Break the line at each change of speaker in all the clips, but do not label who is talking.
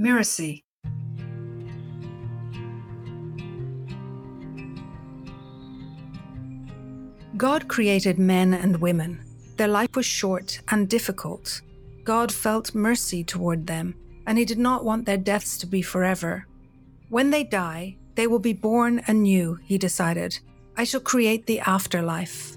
Mirasee. God created men and women. Their life was short and difficult. God felt mercy toward them, and He did not want their deaths to be forever. When they die, they will be born anew, He decided. I shall create the afterlife.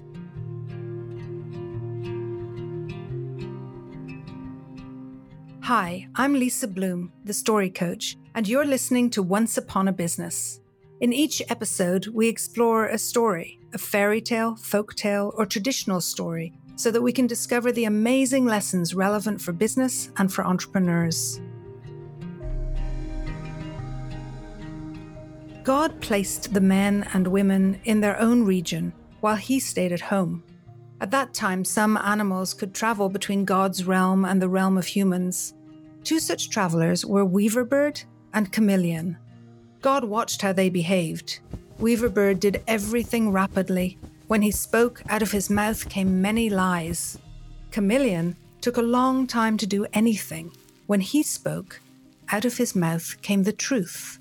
Hi, I'm Lisa Bloom, the story coach, and you're listening to Once Upon a Business. In each episode, we explore a story, a fairy tale, folk tale, or traditional story, so that we can discover the amazing lessons relevant for business and for entrepreneurs. God placed the men and women in their own region while he stayed at home. At that time, some animals could travel between God's realm and the realm of humans. Two such travelers were Weaverbird and Chameleon. God watched how they behaved. Weaverbird did everything rapidly. When he spoke, out of his mouth came many lies. Chameleon took a long time to do anything. When he spoke, out of his mouth came the truth.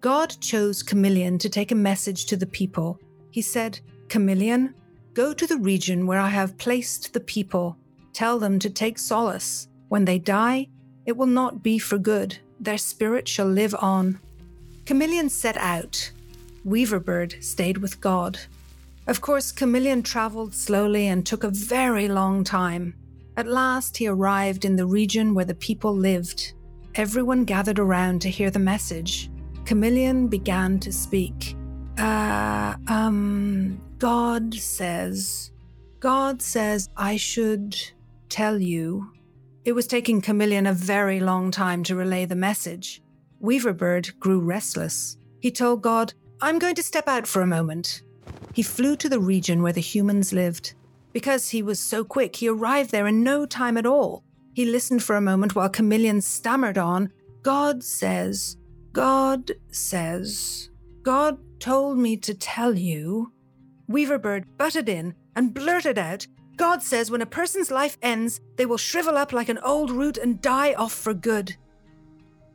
God chose Chameleon to take a message to the people. He said, Chameleon, Go to the region where I have placed the people. Tell them to take solace. When they die, it will not be for good. Their spirit shall live on. Chameleon set out. Weaverbird stayed with God. Of course, Chameleon travelled slowly and took a very long time. At last, he arrived in the region where the people lived. Everyone gathered around to hear the message. Chameleon began to speak. Uh, um, God says, God says I should tell you. It was taking Chameleon a very long time to relay the message. Weaverbird grew restless. He told God, I'm going to step out for a moment. He flew to the region where the humans lived. Because he was so quick, he arrived there in no time at all. He listened for a moment while Chameleon stammered on, God says, God says, God told me to tell you. Weaverbird butted in and blurted out, God says when a person's life ends, they will shrivel up like an old root and die off for good.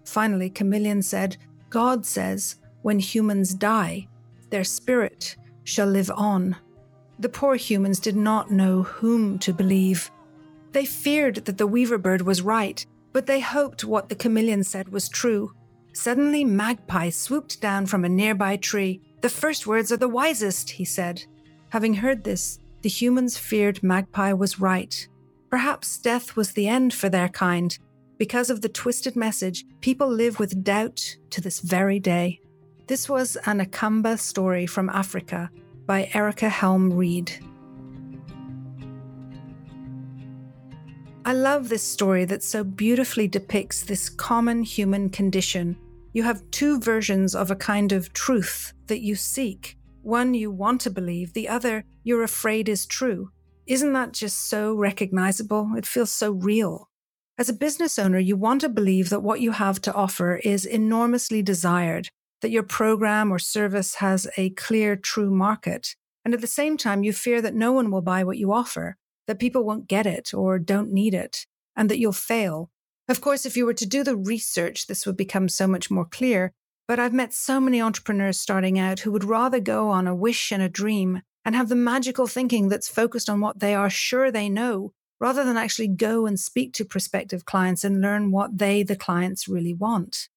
Finally, Chameleon said, God says when humans die, their spirit shall live on. The poor humans did not know whom to believe. They feared that the Weaverbird was right, but they hoped what the chameleon said was true. Suddenly, Magpie swooped down from a nearby tree the first words are the wisest, he said. Having heard this, the humans feared Magpie was right. Perhaps death was the end for their kind. Because of the twisted message, people live with doubt to this very day. This was an Akamba story from Africa by Erica Helm Meade. I love this story that so beautifully depicts this common human condition you have two versions of a kind of truth that you seek. One you want to believe, the other you're afraid is true. Isn't that just so recognizable? It feels so real. As a business owner, you want to believe that what you have to offer is enormously desired, that your program or service has a clear, true market. And at the same time, you fear that no one will buy what you offer, that people won't get it or don't need it, and that you'll fail of course, if you were to do the research, this would become so much more clear. But I've met so many entrepreneurs starting out who would rather go on a wish and a dream and have the magical thinking that's focused on what they are sure they know, rather than actually go and speak to prospective clients and learn what they, the clients, really want.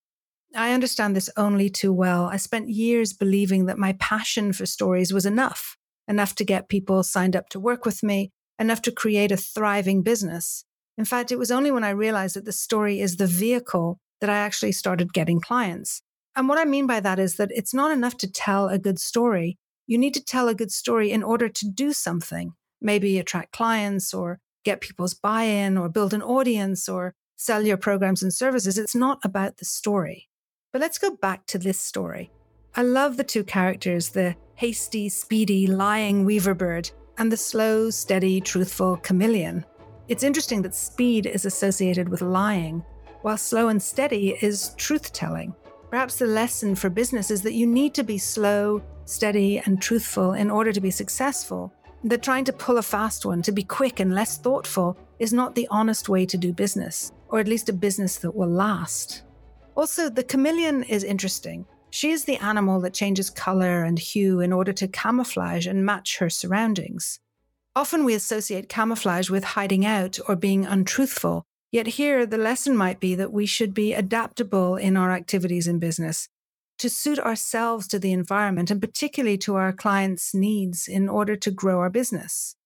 I understand this only too well. I spent years believing that my passion for stories was enough, enough to get people signed up to work with me, enough to create a thriving business. In fact, it was only when I realized that the story is the vehicle that I actually started getting clients. And what I mean by that is that it's not enough to tell a good story. You need to tell a good story in order to do something, maybe attract clients or get people's buy in or build an audience or sell your programs and services. It's not about the story. But let's go back to this story. I love the two characters the hasty, speedy, lying weaver bird and the slow, steady, truthful chameleon. It's interesting that speed is associated with lying, while slow and steady is truth telling. Perhaps the lesson for business is that you need to be slow, steady, and truthful in order to be successful. That trying to pull a fast one, to be quick and less thoughtful, is not the honest way to do business, or at least a business that will last. Also, the chameleon is interesting. She is the animal that changes color and hue in order to camouflage and match her surroundings. Often we associate camouflage with hiding out or being untruthful, yet here the lesson might be that we should be adaptable in our activities in business to suit ourselves to the environment and particularly to our clients' needs in order to grow our business.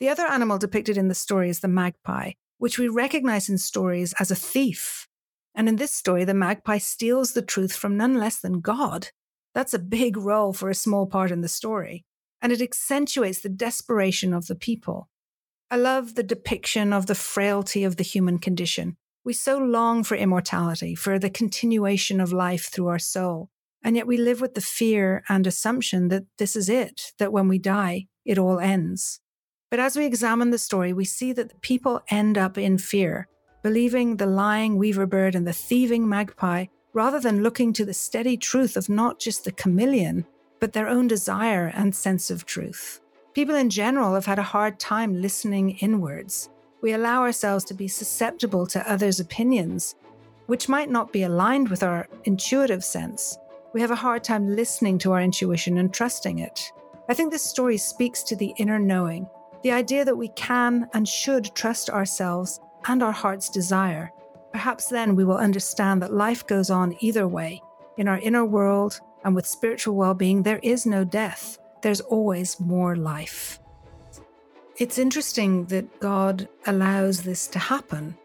The other animal depicted in the story is the magpie, which we recognize in stories as a thief. And in this story, the magpie steals the truth from none less than God. That's a big role for a small part in the story and it accentuates the desperation of the people. I love the depiction of the frailty of the human condition. We so long for immortality, for the continuation of life through our soul. And yet we live with the fear and assumption that this is it, that when we die, it all ends. But as we examine the story, we see that the people end up in fear, believing the lying weaver bird and the thieving magpie, rather than looking to the steady truth of not just the chameleon, but their own desire and sense of truth. People in general have had a hard time listening inwards. We allow ourselves to be susceptible to others' opinions, which might not be aligned with our intuitive sense. We have a hard time listening to our intuition and trusting it. I think this story speaks to the inner knowing, the idea that we can and should trust ourselves and our heart's desire. Perhaps then we will understand that life goes on either way, in our inner world and with spiritual well being, there is no death, there's always more life. It's interesting that God allows this to happen.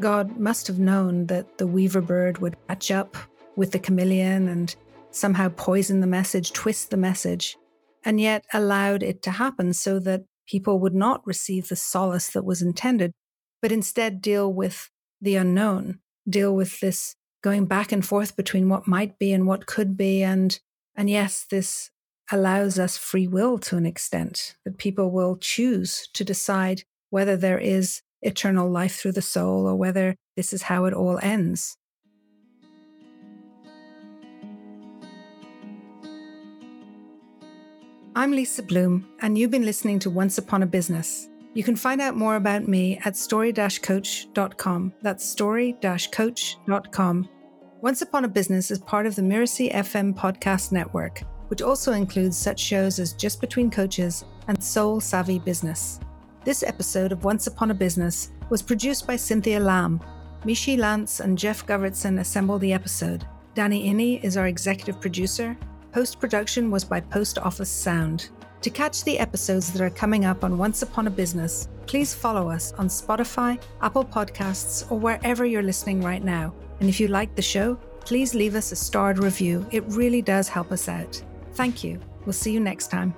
God must have known that the weaver bird would catch up with the chameleon and somehow poison the message, twist the message, and yet allowed it to happen so that people would not receive the solace that was intended, but instead deal with the unknown, deal with this going back and forth between what might be and what could be. And, and yes, this allows us free will to an extent that people will choose to decide whether there is eternal life through the soul or whether this is how it all ends. I'm Lisa Bloom, and you've been listening to Once Upon a Business. You can find out more about me at story-coach.com. That's story-coach.com. Once Upon a Business is part of the Mirasee FM podcast network, which also includes such shows as Just Between Coaches and Soul Savvy Business. This episode of Once Upon a Business was produced by Cynthia Lamb. Mishi Lance and Jeff Govertson assembled the episode. Danny Iny is our executive producer. Post production was by Post Office Sound. To catch the episodes that are coming up on Once Upon a Business, please follow us on Spotify, Apple Podcasts, or wherever you're listening right now. And if you like the show, please leave us a starred review. It really does help us out. Thank you. We'll see you next time.